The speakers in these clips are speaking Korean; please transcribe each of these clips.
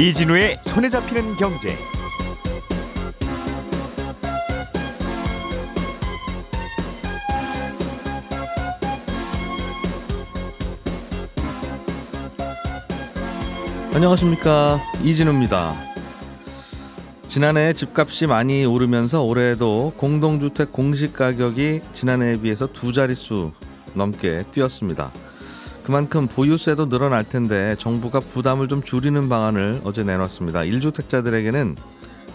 이진우의 손에 잡히는 경제. 안녕하십니까 이진우입니다. 지난해 집값이 많이 오르면서 올해에도 공동주택 공시 가격이 지난해에 비해서 두 자릿수 넘게 뛰었습니다. 그만큼 보유세도 늘어날 텐데 정부가 부담을 좀 줄이는 방안을 어제 내놨습니다. 1주택자들에게는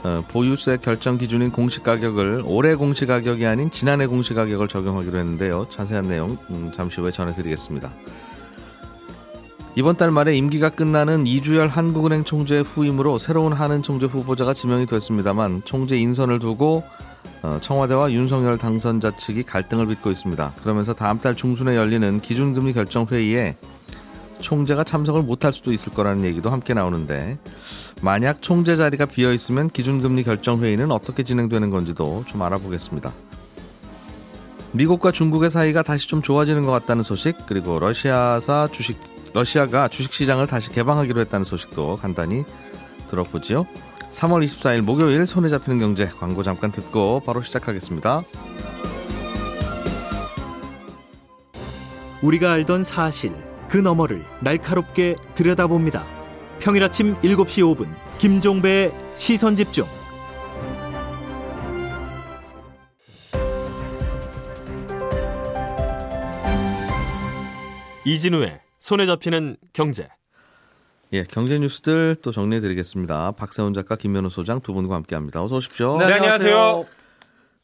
어, 보유세 결정 기준인 공시가격을 올해 공시가격이 아닌 지난해 공시가격을 적용하기로 했는데요. 자세한 내용 음, 잠시 후에 전해드리겠습니다. 이번 달 말에 임기가 끝나는 이주열 한국은행 총재 후임으로 새로운 한은 총재 후보자가 지명이 됐습니다만 총재 인선을 두고 어, 청와대와 윤석열 당선자 측이 갈등을 빚고 있습니다. 그러면서 다음 달 중순에 열리는 기준금리 결정 회의에 총재가 참석을 못할 수도 있을 거라는 얘기도 함께 나오는데 만약 총재 자리가 비어 있으면 기준금리 결정 회의는 어떻게 진행되는 건지도 좀 알아보겠습니다. 미국과 중국의 사이가 다시 좀 좋아지는 것 같다는 소식 그리고 러시아사 주식 러시아가 주식 시장을 다시 개방하기로 했다는 소식도 간단히 들어보지요. 3월 24일 목요일 손에 잡히는 경제 광고 잠깐 듣고 바로 시작하겠습니다. 우리가 알던 사실 그 너머를 날카롭게 들여다봅니다. 평일 아침 7시 5분 김종배의 시선 집중. 이진우의 손에 잡히는 경제. 예, 경제 뉴스들 또 정리해 드리겠습니다. 박세훈 작가, 김현우 소장 두 분과 함께 합니다. 어서 오십시오. 네, 안녕하세요.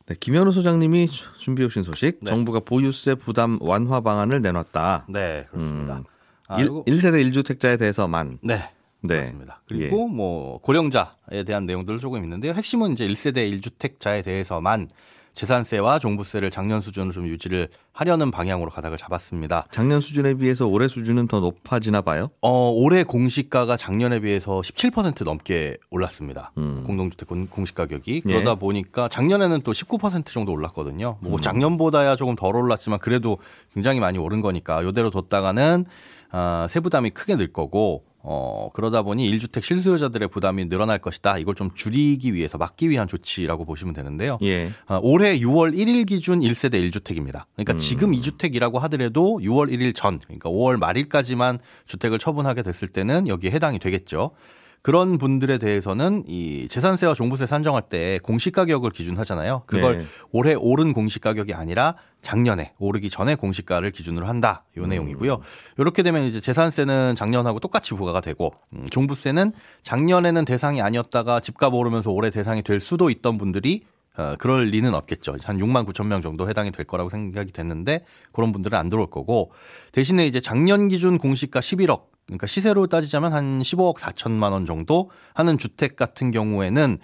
네, 김현우 소장님이 준비해 오신 소식. 네. 정부가 보유세 부담 완화 방안을 내놨다. 네, 그렇습니다. 음, 아, 일 이거- 1세대 1주택자에 대해서만. 네. 네. 그렇습니다. 그리고 예. 뭐 고령자에 대한 내용들 조금 있는데요. 핵심은 이제 1세대 1주택자에 대해서만 재산세와 종부세를 작년 수준으로 좀 유지를 하려는 방향으로 가닥을 잡았습니다. 작년 수준에 비해서 올해 수준은 더 높아지나 봐요. 어, 올해 공시가가 작년에 비해서 17% 넘게 올랐습니다. 음. 공동주택 공- 공시가격이. 예. 그러다 보니까 작년에는 또 19% 정도 올랐거든요. 뭐 음. 작년보다야 조금 덜 올랐지만 그래도 굉장히 많이 오른 거니까 요대로 뒀다가는 아, 세부담이 크게 늘 거고 어, 그러다 보니 1주택 실수요자들의 부담이 늘어날 것이다. 이걸 좀 줄이기 위해서 막기 위한 조치라고 보시면 되는데요. 예. 아, 올해 6월 1일 기준 1세대 1주택입니다. 그러니까 지금 2주택이라고 하더라도 6월 1일 전, 그러니까 5월 말일까지만 주택을 처분하게 됐을 때는 여기에 해당이 되겠죠. 그런 분들에 대해서는 이 재산세와 종부세 산정할 때 공시 가격을 기준하잖아요. 그걸 네. 올해 오른 공시 가격이 아니라 작년에 오르기 전에 공시가를 기준으로 한다. 요 내용이고요. 이렇게 되면 이제 재산세는 작년하고 똑같이 부과가 되고 음, 종부세는 작년에는 대상이 아니었다가 집값 오르면서 올해 대상이 될 수도 있던 분들이 어, 그럴 리는 없겠죠. 한 6만 9천 명 정도 해당이 될 거라고 생각이 됐는데 그런 분들은 안 들어올 거고 대신에 이제 작년 기준 공시가 11억 그러니까 시세로 따지자면 한 15억 4천만 원 정도 하는 주택 같은 경우에는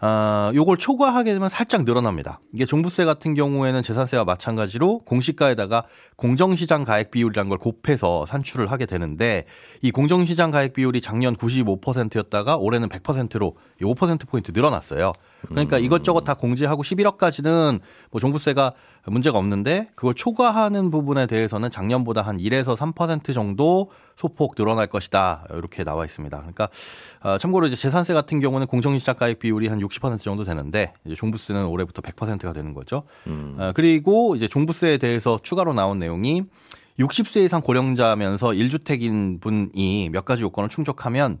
아, 요걸 초과하게 되면 살짝 늘어납니다. 이게 종부세 같은 경우에는 재산세와 마찬가지로 공시가에다가 공정시장 가액 비율이란 걸 곱해서 산출을 하게 되는데 이 공정시장 가액 비율이 작년 95%였다가 올해는 100%로 5%포인트 늘어났어요. 그러니까 이것저것 다 공제하고 11억까지는 뭐 종부세가 문제가 없는데 그걸 초과하는 부분에 대해서는 작년보다 한 1에서 3% 정도 소폭 늘어날 것이다. 이렇게 나와 있습니다. 그러니까 아, 참고로 이제 재산세 같은 경우는 공정시장 가액 비율이 한 60% 정도 되는데 이제 종부세는 올해부터 100%가 되는 거죠. 아, 그리고 이제 종부세에 대해서 추가로 나온 내용이 60세 이상 고령자면서 1주택인 분이 몇 가지 요건을 충족하면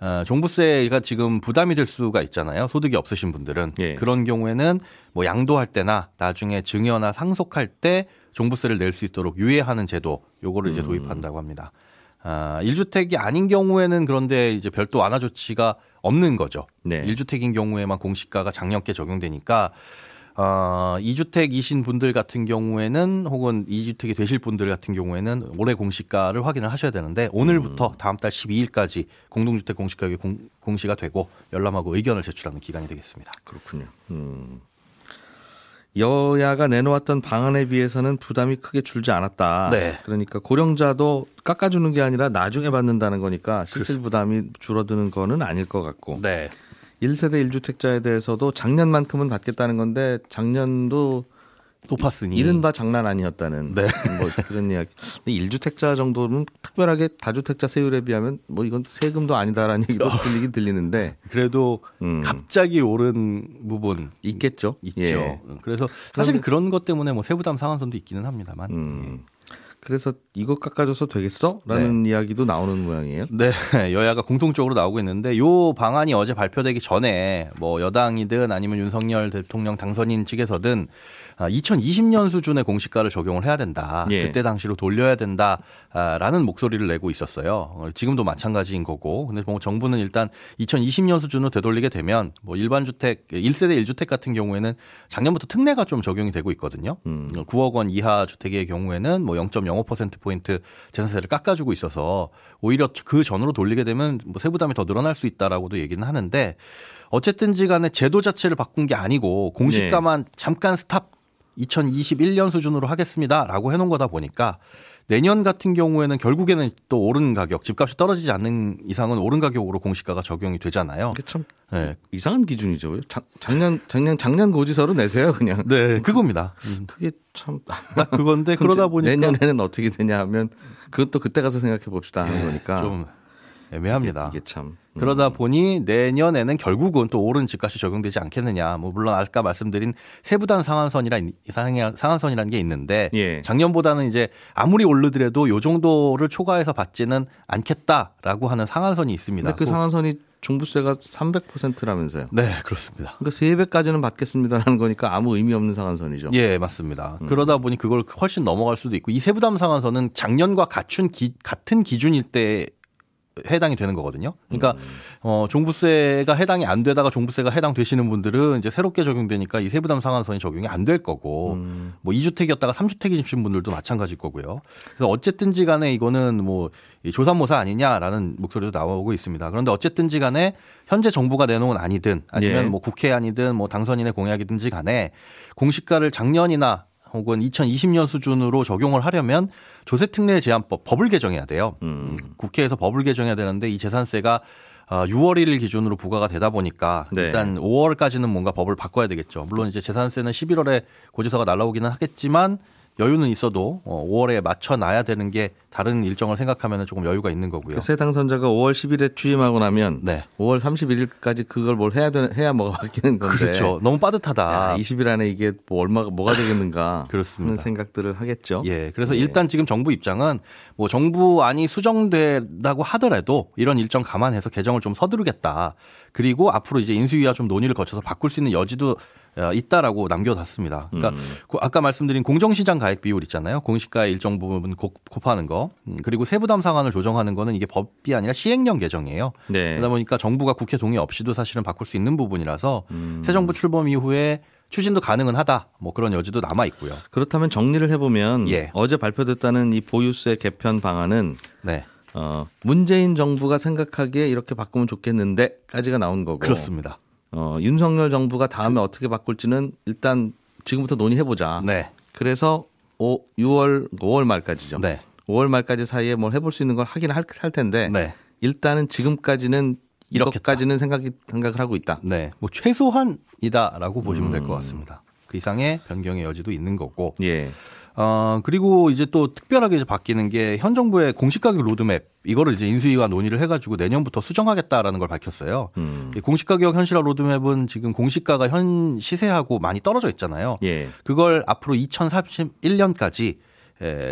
어, 종부세가 지금 부담이 될 수가 있잖아요. 소득이 없으신 분들은. 예. 그런 경우에는 뭐 양도할 때나 나중에 증여나 상속할 때 종부세를 낼 수 있도록 유예하는 제도 요거를 이제 도입한다고 합니다. 아, 1주택이 아닌 경우에는 그런데 이제 별도 완화 조치가 없는 거죠. 네. 1주택인 경우에만 공시가가 작년께 적용되니까 어, 2주택이신 분들 같은 경우에는 혹은 2주택이 되실 분들 같은 경우에는 올해 공시가를 확인을 하셔야 되는데 오늘부터 다음 달 12일까지 공동주택 공시가격이 공, 공시가 되고 열람하고 의견을 제출하는 기간이 되겠습니다. 그렇군요. 음. 여야가 내놓았던 방안에 비해서는 부담이 크게 줄지 않았다. 네. 그러니까 고령자도 깎아주는 게 아니라 나중에 받는다는 거니까 실질 부담이 줄어드는 거는 아닐 것 같고. 높았으니 이른바 장난 아니었다는 네. 뭐 그런 이야기. 1주택자 정도는 특별하게 다주택자 세율에 비하면 뭐 이건 세금도 아니다라는 얘기로 들리긴 들리는데 그래도 음. 갑자기 오른 부분 있겠죠. 있죠. 예. 그래서 사실 그런 것 때문에 뭐 세부담 상한선도 있기는 합니다만. 음. 그래서 이거 깎아줘서 되겠어?라는 이야기도 나오는 모양이에요. 네, 여야가 공통적으로 나오고 있는데 요 방안이 어제 발표되기 전에 뭐 여당이든 아니면 윤석열 대통령 당선인 측에서든 2020년 수준의 공시가를 적용을 해야 된다. 예. 그때 당시로 돌려야 된다라는 목소리를 내고 있었어요. 어, 지금도 마찬가지인 거고. 근데 뭐 정부는 일단 2020년 수준으로 되돌리게 되면 뭐 일반 주택 1세대 1주택 같은 경우에는 작년부터 특례가 좀 적용이 되고 있거든요. 음. 9억 원 이하 주택의 경우에는 뭐 0.05% 포인트 재산세를 깎아주고 있어서 오히려 그 전으로 돌리게 되면 뭐 세부담이 더 늘어날 수 있다라고도 얘기는 하는데 어쨌든지 간에 제도 자체를 바꾼 게 아니고 공시가만 잠깐 스탑 2021년 수준으로 하겠습니다라고 해놓은 거다 보니까 내년 같은 경우에는 결국에는 또 오른 가격, 집값이 떨어지지 않는 이상은 오른 가격으로 공시가가 적용이 되잖아요. 참 네, 이상한 기준이죠. 작, 작년 작년 작년 고지서로 내세요 그냥. 네 그겁니다. 음, 그게 참 딱 그건데 그러다 보니까 내년에는 어떻게 되냐 하면 그것도 그때 가서 생각해 봅시다 하는 거니까 좀 애매합니다. 이게, 이게 참 그러다 보니 내년에는 결국은 또 오른 집값이 적용되지 않겠느냐. 뭐 물론 아까 말씀드린 세부단 상한선이라 상한선이라는 게 있는데 예. 작년보다는 이제 아무리 오르더라도 요 정도를 초과해서 받지는 않겠다라고 하는 상한선이 있습니다. 근데 그 상한선이 종부세가 300%라면서요. 네 그렇습니다. 그러니까 세 배까지는 받겠습니다라는 거니까 아무 의미 없는 상한선이죠. 예, 맞습니다. 음. 그러다 보니 그걸 훨씬 넘어갈 수도 있고 이 세부담 상한선은 작년과 갖춘 기, 같은 기준일 때 해당이 되는 거거든요. 그러니까 음. 어 종부세가 해당이 안 되다가 종부세가 해당되시는 분들은 이제 새롭게 적용되니까 이 세부담 상한선이 적용이 안 될 거고 음. 뭐 2주택이었다가 3주택이신 분들도 마찬가지일 거고요. 그래서 어쨌든지 간에 이거는 뭐이 조삼모사 아니냐라는 목소리도 나오고 있습니다. 그런데 어쨌든지 간에 현재 정부가 내놓은 아니든 아니면 예. 뭐 국회 아니든 뭐 당선인의 공약이든지 간에 공시가를 작년이나 혹은 2020년 수준으로 적용을 하려면 조세특례 제한법 법을 개정해야 돼요. 음. 국회에서 법을 개정해야 되는데 이 재산세가 6월 1일 기준으로 부과가 되다 보니까 네. 일단 5월까지는 뭔가 법을 바꿔야 되겠죠. 물론 이제 재산세는 11월에 고지서가 날라오기는 하겠지만 여유는 있어도 5월에 맞춰 놔야 되는 게 다른 일정을 생각하면 조금 여유가 있는 거고요. 그새 당선자가 5월 10일에 취임하고 나면 네. 5월 31일까지 그걸 뭘 해야 되, 해야 뭐가 바뀌는 건데. 그렇죠. 너무 빠듯하다. 야, 20일 안에 이게 뭐 얼마가 뭐가 되겠는가 그렇습니다. 하는 생각들을 하겠죠. 예. 그래서 예. 일단 지금 정부 입장은 뭐 정부안이 수정된다고 하더라도 이런 일정 감안해서 개정을 좀 서두르겠다. 그리고 앞으로 이제 인수위와 좀 논의를 거쳐서 바꿀 수 있는 여지도 어, 있다라고 남겨놨습니다. 그러니까 음. 그 아까 말씀드린 공정시장 가액 비율 있잖아요. 공시가의 일정 부분 곱- 곱하는 거. 음, 그리고 세부담 상한을 조정하는 거는 이게 법이 아니라 시행령 개정이에요. 네. 그러다 보니까 정부가 국회 동의 없이도 사실은 바꿀 수 있는 부분이라서 음. 새 정부 출범 이후에 추진도 가능은 하다. 뭐 그런 여지도 남아 있고요. 그렇다면 정리를 해보면 예. 어제 발표됐다는 이 보유세 개편 방안은 네. 어, 문재인 정부가 생각하기에 이렇게 바꾸면 좋겠는데까지가 나온 거고. 그렇습니다. 어, 윤석열 정부가 다음에 어떻게 바꿀지는 일단 지금부터 논의해보자. 네. 그래서 오, 6월 5월 말까지죠. 네. 5월 말까지 사이에 뭘 해볼 수 있는 걸 하긴 할, 할 텐데 네. 일단은 지금까지는 이렇겠다. 이것까지는 생각이 생각을 하고 있다. 네. 뭐 최소한이다라고 보시면 될것 같습니다. 그 이상의 변경의 여지도 있는 거고. 예. 어, 그리고 이제 또 특별하게 이제 바뀌는 게 현 정부의 공시 가격 로드맵 이거를 이제 인수위와 논의를 해가지고 내년부터 수정하겠다라는 걸 밝혔어요. 음. 이 공시 가격 현실화 로드맵은 지금 공시가가 현 시세하고 많이 떨어져 있잖아요. 예. 그걸 앞으로 2031년까지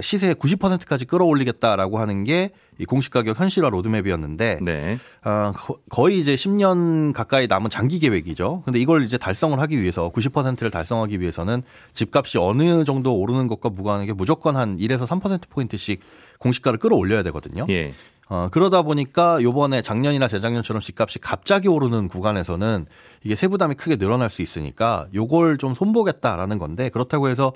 시세의 90%까지 끌어올리겠다라고 하는 게 이 공시가격 현실화 로드맵이었는데 네. 어, 거- 거의 이제 10년 가까이 남은 장기 계획이죠. 근데 이걸 이제 달성을 하기 위해서 90%를 달성하기 위해서는 집값이 어느 정도 오르는 것과 무관하게 무조건 한 1에서 3% 포인트씩 공시가를 끌어올려야 되거든요. 예. 어, 그러다 보니까 요번에 작년이나 재작년처럼 집값이 갑자기 오르는 구간에서는 이게 세부담이 크게 늘어날 수 있으니까 요걸 좀 손보겠다라는 건데 그렇다고 해서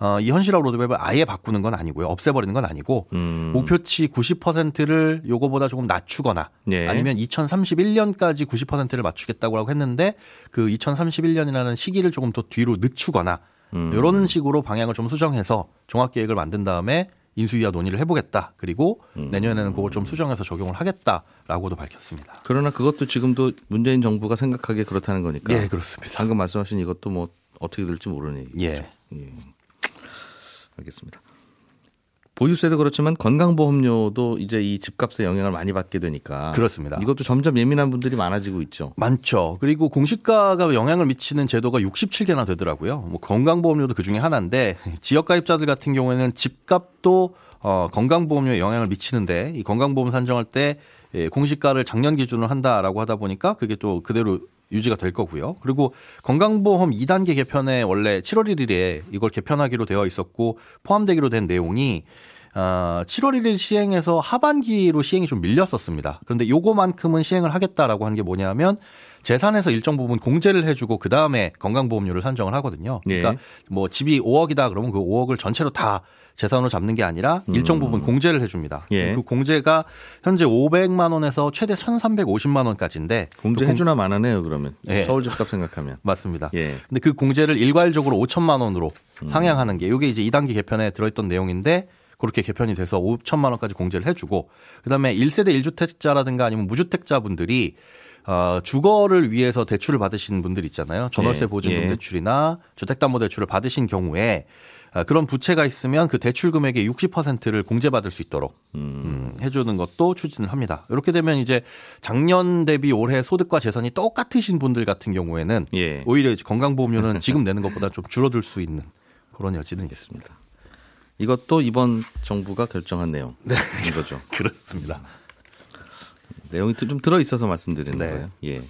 어, 이 현실화 로드맵을 아예 바꾸는 건 아니고요. 없애버리는 건 아니고 음. 목표치 90%를 요거보다 조금 낮추거나 예. 아니면 2031년까지 90%를 맞추겠다고 했는데 그 2031년이라는 시기를 조금 더 뒤로 늦추거나 음. 이런 식으로 방향을 좀 수정해서 종합 계획을 만든 다음에 인수위와 논의를 해보겠다. 그리고 음. 내년에는 그걸 좀 수정해서 적용을 하겠다라고도 밝혔습니다. 그러나 그것도 지금도 문재인 정부가 생각하기에 그렇다는 거니까. 예, 그렇습니다. 방금 말씀하신 이것도 뭐 어떻게 될지 얘기죠. 예. 예. 알겠습니다. 보유세도 그렇지만 건강보험료도 이제 이 집값에 영향을 많이 받게 되니까 그렇습니다. 이것도 점점 예민한 분들이 많아지고 있죠. 많죠. 그리고 공시가가 영향을 미치는 제도가 67개나 되더라고요. 뭐 건강보험료도 그 중에 하나인데 지역가입자들 같은 경우에는 집값도 어, 건강보험료에 영향을 미치는데 이 건강보험 산정할 때 예, 공시가를 작년 기준으로 한다라고 하다 보니까 그게 또 그대로 유지가 될 거고요. 그리고 건강보험 2단계 개편에 원래 7월 1일에 이걸 개편하기로 되어 있었고 포함되기로 된 내용이 어, 7월 1일 시행해서 하반기로 시행이 좀 밀렸었습니다. 그런데 요거만큼은 시행을 하겠다라고 한 게 뭐냐면 재산에서 일정 부분 공제를 해주고 그 다음에 건강보험료를 산정을 하거든요. 그러니까 예. 뭐 집이 5억이다 그러면 그 5억을 전체로 다 재산으로 잡는 게 아니라 일정 부분 공제를 해줍니다. 예. 그 공제가 현재 500만 원에서 최대 1,350만 원까지인데 공제 해주나 마나네요 그러면 예. 서울 집값 생각하면. 맞습니다. 예. 근데 그 공제를 일괄적으로 5천만 원으로 상향하는 게 이게 이제 2단계 개편에 들어있던 내용인데 그렇게 개편이 돼서 5천만 원까지 공제를 해주고 그다음에 1세대 1주택자라든가 아니면 무주택자분들이 어, 주거를 위해서 대출을 받으신 분들 있잖아요. 전월세 예, 보증금 예. 대출이나 주택담보대출을 받으신 경우에 아, 그런 부채가 있으면 그 대출 금액의 60%를 공제받을 수 있도록 음, 해주는 것도 추진을 합니다. 이렇게 되면 이제 작년 대비 올해 소득과 재산이 똑같으신 분들 같은 경우에는 예. 오히려 이제 건강보험료는 지금 내는 것보다 좀 줄어들 수 있는 그런 여지는 있습니다. 이것도 이번 정부가 결정한 내용. 네. 이거죠. 그렇습니다. 내용이 좀 들어 있어서 말씀드리는 네. 거예요. 예.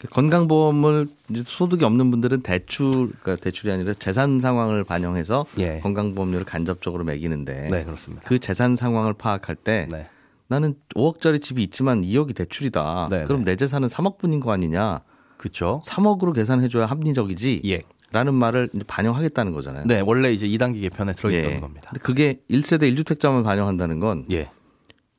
그 건강보험을 소득이 없는 분들은 대출, 그러니까 대출이 아니라 재산 상황을 반영해서 예. 건강보험료를 간접적으로 매기는데 네, 그렇습니다. 그 재산 상황을 파악할 때 네. 나는 5억짜리 집이 있지만 2억이 대출이다. 네, 그럼 내 재산은 3억뿐인 거 아니냐? 그렇죠. 3억으로 계산해줘야 합리적이지. 예. 라는 말을 반영하겠다는 거잖아요. 네, 원래 이제 2단계 개편에 들어있던 예. 겁니다. 근데 그게 1세대 1주택자만 반영한다는 건 예.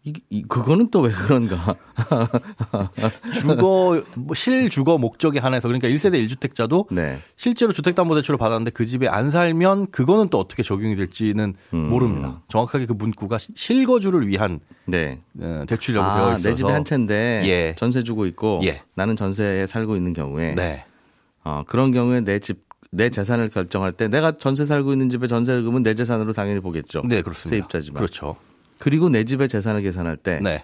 이, 이, 그거는 또 왜 그런가? 주거 뭐 실주거 목적에 한해서 그러니까 1세대 1주택자도 네. 실제로 주택담보대출을 받았는데 그 집에 안 살면 그거는 또 어떻게 적용이 될지는 음. 모릅니다. 정확하게 그 문구가 시- 실거주를 위한 네. 어, 대출이라고 되어 아, 있어서 내 집에 한 채인데 예. 전세 주고 있고 예. 나는 전세에 살고 있는 경우에 네. 어, 그런 경우에 내 집 내 재산을 결정할 때 내가 전세 살고 있는 집의 전세금은 내 재산으로 당연히 보겠죠. 네, 그렇습니다. 세입자지만. 그렇죠. 그리고 내 집의 재산을 계산할 때 네.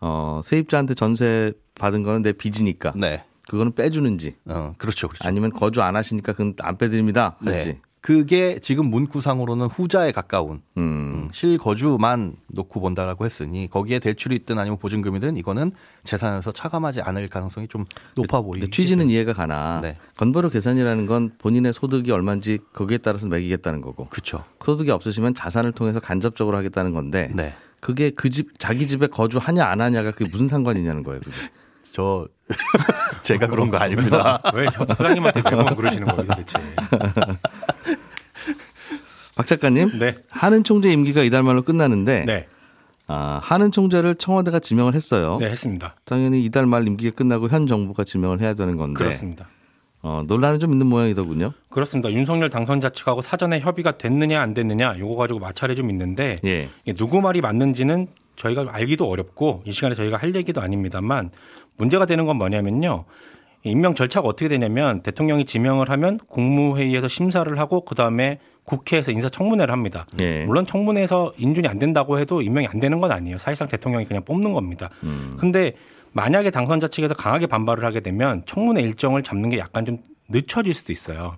어, 세입자한테 전세 받은 거는 내 빚이니까 네. 그거는 빼주는지 어, 그렇죠. 그렇죠. 아니면 거주 안 하시니까 그건 안 빼드립니다. 할지. 네. 그게 지금 문구상으로는 후자에 가까운 음. 음, 실거주만 놓고 본다라고 했으니 거기에 대출이 있든 아니면 보증금이든 이거는 재산에서 차감하지 않을 가능성이 좀 높아 보이죠. 취지는 이해가 가나 네. 건보료 계산이라는 건 본인의 소득이 얼마인지 거기에 따라서 매기겠다는 거고 그렇죠. 소득이 없으시면 자산을 통해서 간접적으로 하겠다는 건데 네. 그게 그 집 자기 집에 거주하냐 안 하냐가 그게 무슨 상관이냐는 거예요. 그게. 저 제가 그런 거 아닙니다. 왜 사장님한테 매번 그러시는 거예요, 도대체? 박 작가님, 네. 하는 총재 임기가 이달 말로 끝나는데 네. 아, 하는 총재를 청와대가 지명을 했어요. 네, 했습니다. 당연히 이달 말 임기가 끝나고 현 정부가 지명을 해야 되는 건데 그렇습니다. 어, 논란은 좀 있는 모양이더군요. 그렇습니다. 윤석열 당선자 측하고 사전에 협의가 됐느냐 안 됐느냐 요거 가지고 마찰이 좀 있는데 예. 누구 말이 맞는지는 저희가 알기도 어렵고 이 시간에 저희가 할 얘기도 아닙니다만 문제가 되는 건 뭐냐면요. 임명 절차가 어떻게 되냐면 대통령이 지명을 하면 국무회의에서 심사를 하고 그다음에 국회에서 인사청문회를 합니다. 예. 물론 청문회에서 인준이 안 된다고 해도 임명이 안 되는 건 아니에요. 사실상 대통령이 그냥 뽑는 겁니다. 음. 근데 만약에 당선자 측에서 강하게 반발을 하게 되면 청문회 일정을 잡는 게 약간 좀 늦춰질 수도 있어요.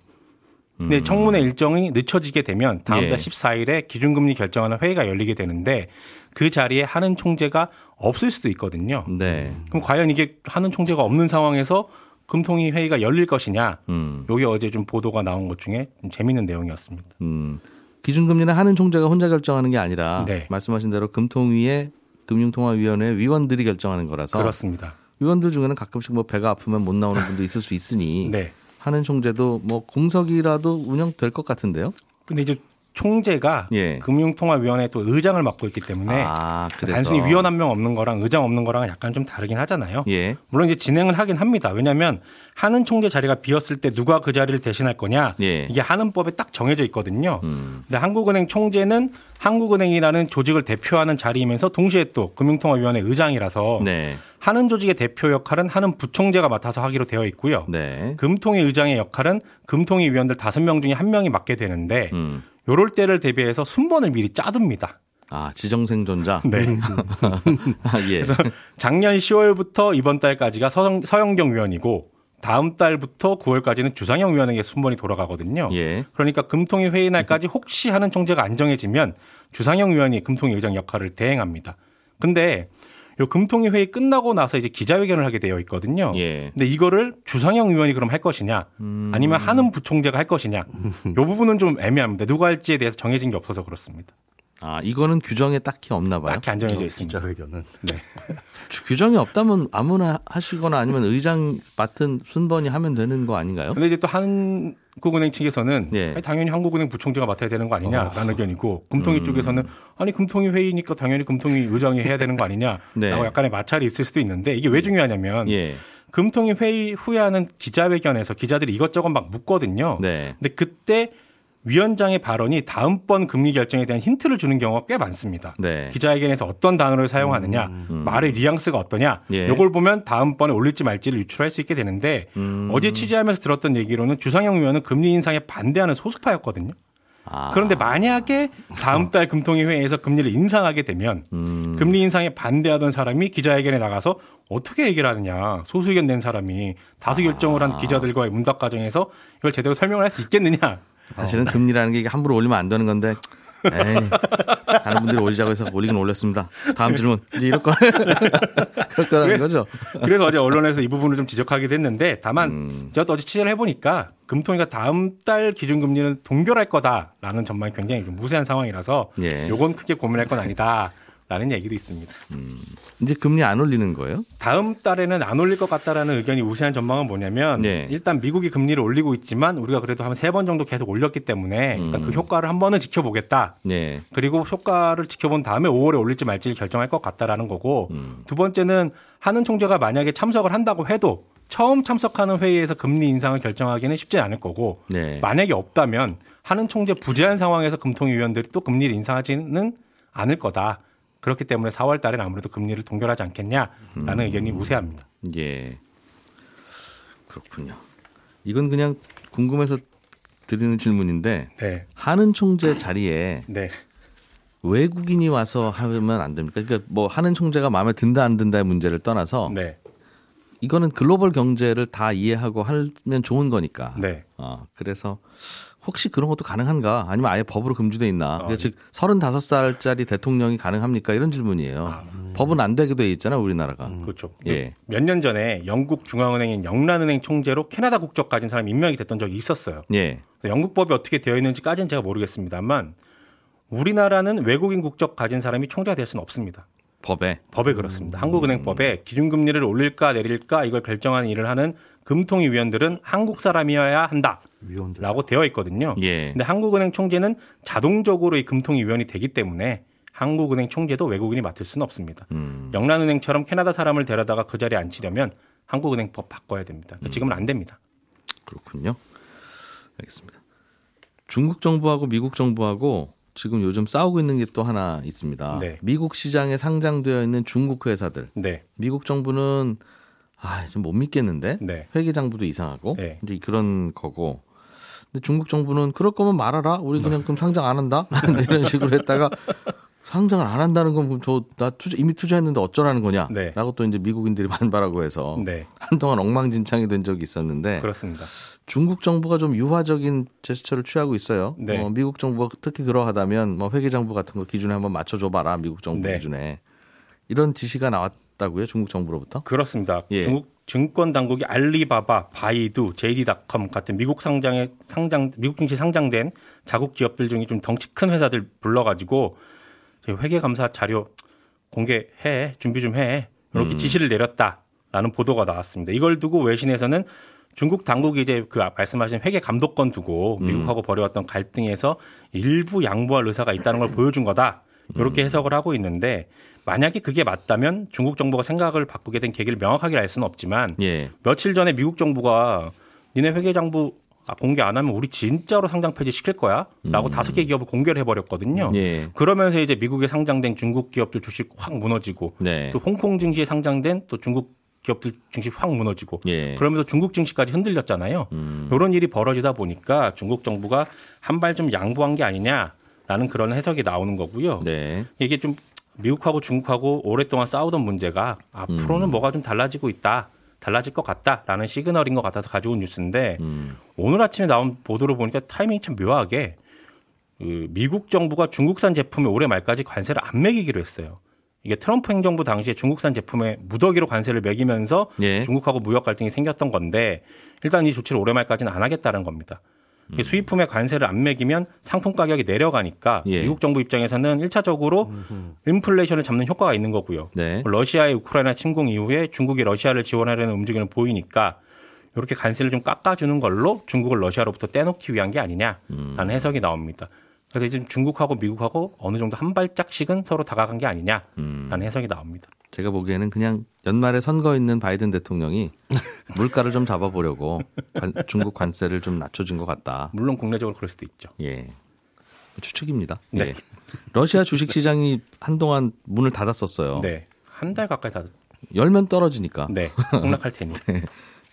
근데 청문회 일정이 늦춰지게 되면 다음 음. 예. 달 14일에 기준금리 결정하는 회의가 열리게 되는데 그 자리에 하는 총재가 없을 수도 있거든요. 네. 그럼 과연 이게 하는 총재가 없는 상황에서 금통위 회의가 열릴 것이냐? 음. 요게 어제 좀 보도가 나온 것 중에 좀 재밌는 내용이었습니다. 음. 기준금리는 하는 총재가 혼자 결정하는 게 아니라 네. 말씀하신 대로 금통위의 금융통화위원회 위원들이 결정하는 거라서 그렇습니다. 위원들 중에는 가끔씩 뭐 배가 아프면 못 나오는 분도 있을 수 있으니 네. 하는 총재도 뭐 공석이라도 운영될 것 같은데요. 근데 이제 총재가 예. 금융통화위원회 또 의장을 맡고 있기 때문에 아, 단순히 위원 한 명 없는 거랑 의장 없는 거랑 약간 좀 다르긴 하잖아요. 예. 물론 이제 진행을 하긴 합니다. 왜냐하면 하는 총재 자리가 비었을 때 누가 그 자리를 대신할 거냐 예. 이게 하는 법에 딱 정해져 있거든요. 음. 근데 한국은행 총재는 한국은행이라는 조직을 대표하는 자리이면서 동시에 또 금융통화위원회 의장이라서 네. 하는 조직의 대표 역할은 하는 부총재가 맡아서 하기로 되어 있고요. 네. 금통위 의장의 역할은 금통위 위원들 다섯 명 중에 한 명이 맡게 되는데 음. 요럴 때를 대비해서 순번을 미리 짜둡니다. 아, 지정생존자. 네. 아, 예. 작년 10월부터 이번 달까지가 서영, 서영경 위원이고 다음 달부터 9월까지는 주상영 위원에게 순번이 돌아가거든요. 예. 그러니까 금통위 회의 날까지 혹시 하는 총재가 안 정해지면 주상영 위원이 금통위 의장 역할을 대행합니다. 근데 요 금통위 회의 끝나고 나서 이제 기자회견을 하게 되어 있거든요. 예. 근데 이거를 주상영 의원이 그럼 할 것이냐, 음. 아니면 하는 부총재가 할 것이냐, 요 부분은 좀 애매합니다. 누가 할지에 대해서 정해진 게 없어서 그렇습니다. 아, 이거는 규정에 딱히 없나 봐요. 딱히 안 정해져 있습니다. 기자회견은 주- 규정이 없다면 아무나 하시거나 아니면 의장 맡은 순번이 하면 되는 거 아닌가요? 근데 이제 또 한국은행 측에서는 예. 아니, 당연히 한국은행 부총재가 맡아야 되는 거 어. 아니냐라는 의견이고 금통위 음. 쪽에서는 아니 금통위 회의니까 당연히 금통위 의장이 해야 되는 거 아니냐라고 네. 약간의 마찰이 있을 수도 있는데 이게 왜 중요하냐면 예. 금통위 회의 후에 하는 기자회견에서 기자들이 이것저것 막 묻거든요. 네. 근데 그때 위원장의 발언이 다음번 금리 결정에 대한 힌트를 주는 경우가 꽤 많습니다. 네. 기자회견에서 어떤 단어를 사용하느냐, 음. 말의 뉘앙스가 어떠냐, 예. 이걸 보면 다음번에 올릴지 말지를 유출할 수 있게 되는데 음. 어제 취재하면서 들었던 얘기로는 주상영 의원은 금리 인상에 반대하는 소수파였거든요. 아. 그런데 만약에 다음 달 금통위 회의에서 금리를 인상하게 되면 음. 금리 인상에 반대하던 사람이 기자회견에 나가서 어떻게 얘기를 하느냐 소수 의견 낸 사람이 다수 결정을 아. 한 기자들과의 문답 과정에서 이걸 제대로 설명을 할 수 있겠느냐 사실은 금리라는 게 이게 함부로 올리면 안 되는 건데 에이, 다른 분들이 올리자고 해서 올리긴 올렸습니다. 다음 질문. 이제 이럴 거 그럴 거라는 그래. 거죠. 그래서 어제 언론에서 이 부분을 좀 지적하기도 했는데 다만 음. 제가 또 어제 취재를 해보니까 금통위가 다음 달 기준금리는 동결할 거다라는 전망이 굉장히 좀 무세한 상황이라서 예. 요건 크게 고민할 건 아니다 라는 얘기도 있습니다. 이제 금리 안 올리는 거예요? 다음 달에는 안 올릴 것 같다라는 의견이 우세한 전망은 뭐냐면 네. 일단 미국이 금리를 올리고 있지만 우리가 그래도 한 세 번 정도 계속 올렸기 때문에 일단 그 음. 효과를 한 번은 지켜보겠다. 네. 그리고 효과를 지켜본 다음에 5월에 올릴지 말지를 결정할 것 같다라는 거고 음. 두 번째는 하는 총재가 만약에 참석을 한다고 해도 처음 참석하는 회의에서 금리 인상을 결정하기는 쉽지 않을 거고 네. 만약에 없다면 하는 총재 부재한 상황에서 금통위 위원들이 또 금리를 인상하지는 않을 거다. 그렇기 때문에 4월 달에는 아무래도 금리를 동결하지 않겠냐라는 음. 의견이 우세합니다. 예. 그렇군요. 이건 그냥 궁금해서 드리는 질문인데 네. 하는 총재 자리에 네. 외국인이 와서 하면 안 됩니까? 그러니까 뭐 하는 총재가 마음에 든다 안 든다의 문제를 떠나서 네. 이거는 글로벌 경제를 다 이해하고 하면 좋은 거니까. 네. 어, 그래서 혹시 그런 것도 가능한가? 아니면 아예 법으로 금지돼 있나? 아, 그러니까 즉 35살짜리 대통령이 가능합니까? 이런 질문이에요. 법은 안 되게 돼 있잖아요, 우리나라가. 그렇죠. 예. 몇 년 전에 영국 중앙은행인 영란은행 총재로 캐나다 국적 가진 사람이 임명이 됐던 적이 있었어요. 예. 영국 법이 어떻게 되어 있는지까지는 제가 모르겠습니다만 우리나라는 외국인 국적 가진 사람이 총재가 될 수는 없습니다. 법에. 법에 그렇습니다. 한국은행법에 기준금리를 올릴까 내릴까 이걸 결정하는 일을 하는 금통위 위원들은 한국 사람이어야 한다라고 위원들. 되어 있거든요. 예. 근데 한국은행 총재는 자동적으로 이 금통위 위원이 되기 때문에 한국은행 총재도 외국인이 맡을 수는 없습니다. 음. 영란은행처럼 캐나다 사람을 데려다가 그 자리에 앉히려면 한국은행법 바꿔야 됩니다. 그러니까 지금은 안 됩니다. 그렇군요. 알겠습니다. 중국 정부하고 미국 정부하고 지금 요즘 싸우고 있는 게 또 하나 있습니다. 네. 미국 시장에 상장되어 있는 중국 회사들. 네, 미국 정부는 아, 좀 못 믿겠는데. 네, 회계 장부도 이상하고 네. 이제 그런 거고. 근데 중국 정부는 그럴 거면 말아라. 우리 그냥 그럼 상장 안 한다. 이런 식으로 했다가 상장을 안 한다는 건저나 투자 이미 투자했는데 어쩌라는 거냐. 네. 라고 또 이제 미국인들이 반발하고 해서 네, 한동안 엉망진창이 된 적이 있었는데 그렇습니다. 중국 정부가 좀 유화적인 제스처를 취하고 있어요. 네. 어, 미국 정부가 특히 그러하다면 뭐 회계장부 같은 거 기준에 한번 맞춰줘 봐라. 미국 정부 네. 기준에 이런 지시가 나왔 다고요. 중국 정부로부터. 그렇습니다. 예. 중국 증권 당국이 알리바바, 바이두, JD.com 같은 미국 상장에 상장 미국 증시 상장된 자국 기업들 중에 좀 덩치 큰 회사들 불러가지고 회계 감사 자료 공개해 준비 좀 해. 이렇게 지시를 내렸다라는 보도가 나왔습니다. 이걸 두고 외신에서는 중국 당국이 이제 그 말씀하신 회계 감독권 두고 미국하고 벌여왔던 갈등에서 일부 양보할 의사가 있다는 걸 보여준 거다. 이렇게 해석을 하고 있는데 만약에 그게 맞다면 중국 정부가 생각을 바꾸게 된 계기를 명확하게 알 수는 없지만 예. 며칠 전에 미국 정부가 니네 회계장부 아, 공개 안 하면 우리 진짜로 상장 폐지 시킬 거야? 라고 다섯 개 기업을 공개를 해버렸거든요. 예. 그러면서 이제 미국에 상장된 중국 기업들 주식 확 무너지고 네. 또 홍콩 증시에 상장된 또 중국 기업들 증시 확 무너지고 예. 그러면서 중국 증시까지 흔들렸잖아요. 음. 이런 일이 벌어지다 보니까 중국 정부가 한 발 좀 양보한 게 아니냐라는 그런 해석이 나오는 거고요. 네. 이게 좀 미국하고 중국하고 오랫동안 싸우던 문제가 앞으로는 음. 뭐가 좀 달라지고 있다. 달라질 것 같다라는 시그널인 것 같아서 가져온 뉴스인데 음. 오늘 아침에 나온 보도를 보니까 타이밍이 참 묘하게 그 미국 정부가 중국산 제품에 올해 말까지 관세를 안 매기기로 했어요. 이게 트럼프 행정부 당시에 중국산 제품에 무더기로 관세를 매기면서 예. 중국하고 무역 갈등이 생겼던 건데 일단 이 조치를 올해 말까지는 안 하겠다는 겁니다. 이게 수입품에 관세를 안 매기면 상품 가격이 내려가니까 예. 미국 정부 입장에서는 1차적으로 인플레이션을 잡는 효과가 있는 거고요. 네. 러시아의 우크라이나 침공 이후에 중국이 러시아를 지원하려는 움직임을 보이니까 이렇게 관세를 좀 깎아주는 걸로 중국을 러시아로부터 떼놓기 위한 게 아니냐라는 해석이 나옵니다. 그래서 지금 중국하고 미국하고 어느 정도 한 발짝씩은 서로 다가간 게 아니냐라는 해석이 나옵니다. 제가 보기에는 그냥 연말에 선거 있는 바이든 대통령이 물가를 좀 잡아보려고 관- 중국 관세를 좀 낮춰준 것 같다. 물론 국내적으로 그럴 수도 있죠. 예. 추측입니다. 네. 예. 러시아 주식 시장이 한동안 문을 닫았었어요. 네. 한 달 가까이 다, 열면 떨어지니까 네. 폭락할 테니.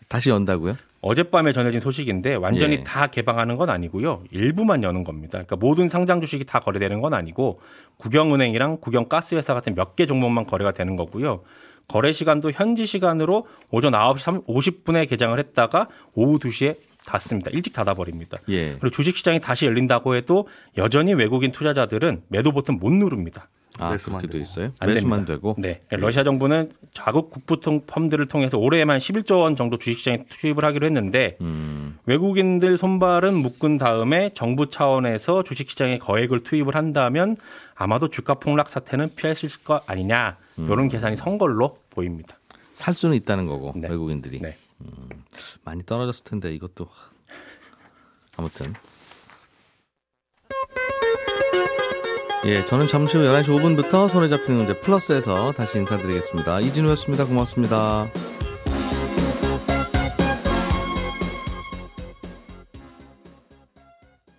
다시 연다고요? 어젯밤에 전해진 소식인데 완전히 예. 다 개방하는 건 아니고요. 일부만 여는 겁니다. 그러니까 모든 상장 주식이 다 거래되는 건 아니고 국영은행이랑 국영가스회사 같은 몇 개 종목만 거래가 되는 거고요. 거래 시간도 현지 시간으로 오전 9시 50분에 개장을 했다가 오후 2시에 닫습니다. 일찍 닫아버립니다. 예. 그리고 주식시장이 다시 열린다고 해도 여전히 외국인 투자자들은 매도 버튼 못 누릅니다. 아, 매수만 되고. 있어요? 안 매수만 됩니다. 되고. 네. 러시아 정부는 자국 국부통 펌들을 통해서 올해에만 11조 원 정도 주식시장에 투입을 하기로 했는데 음, 외국인들 손발은 묶은 다음에 정부 차원에서 주식시장에 거액을 투입을 한다면 아마도 주가 폭락 사태는 피할 수 있을 것 아니냐 이런 계산이 선 걸로 보입니다. 살 수는 있다는 거고 네. 외국인들이 네. 많이 떨어졌을 텐데 이것도 아무튼 예, 저는 잠시 후 11시 5분부터 손에 잡히는 문제 플러스에서 다시 인사드리겠습니다. 이진우였습니다. 고맙습니다.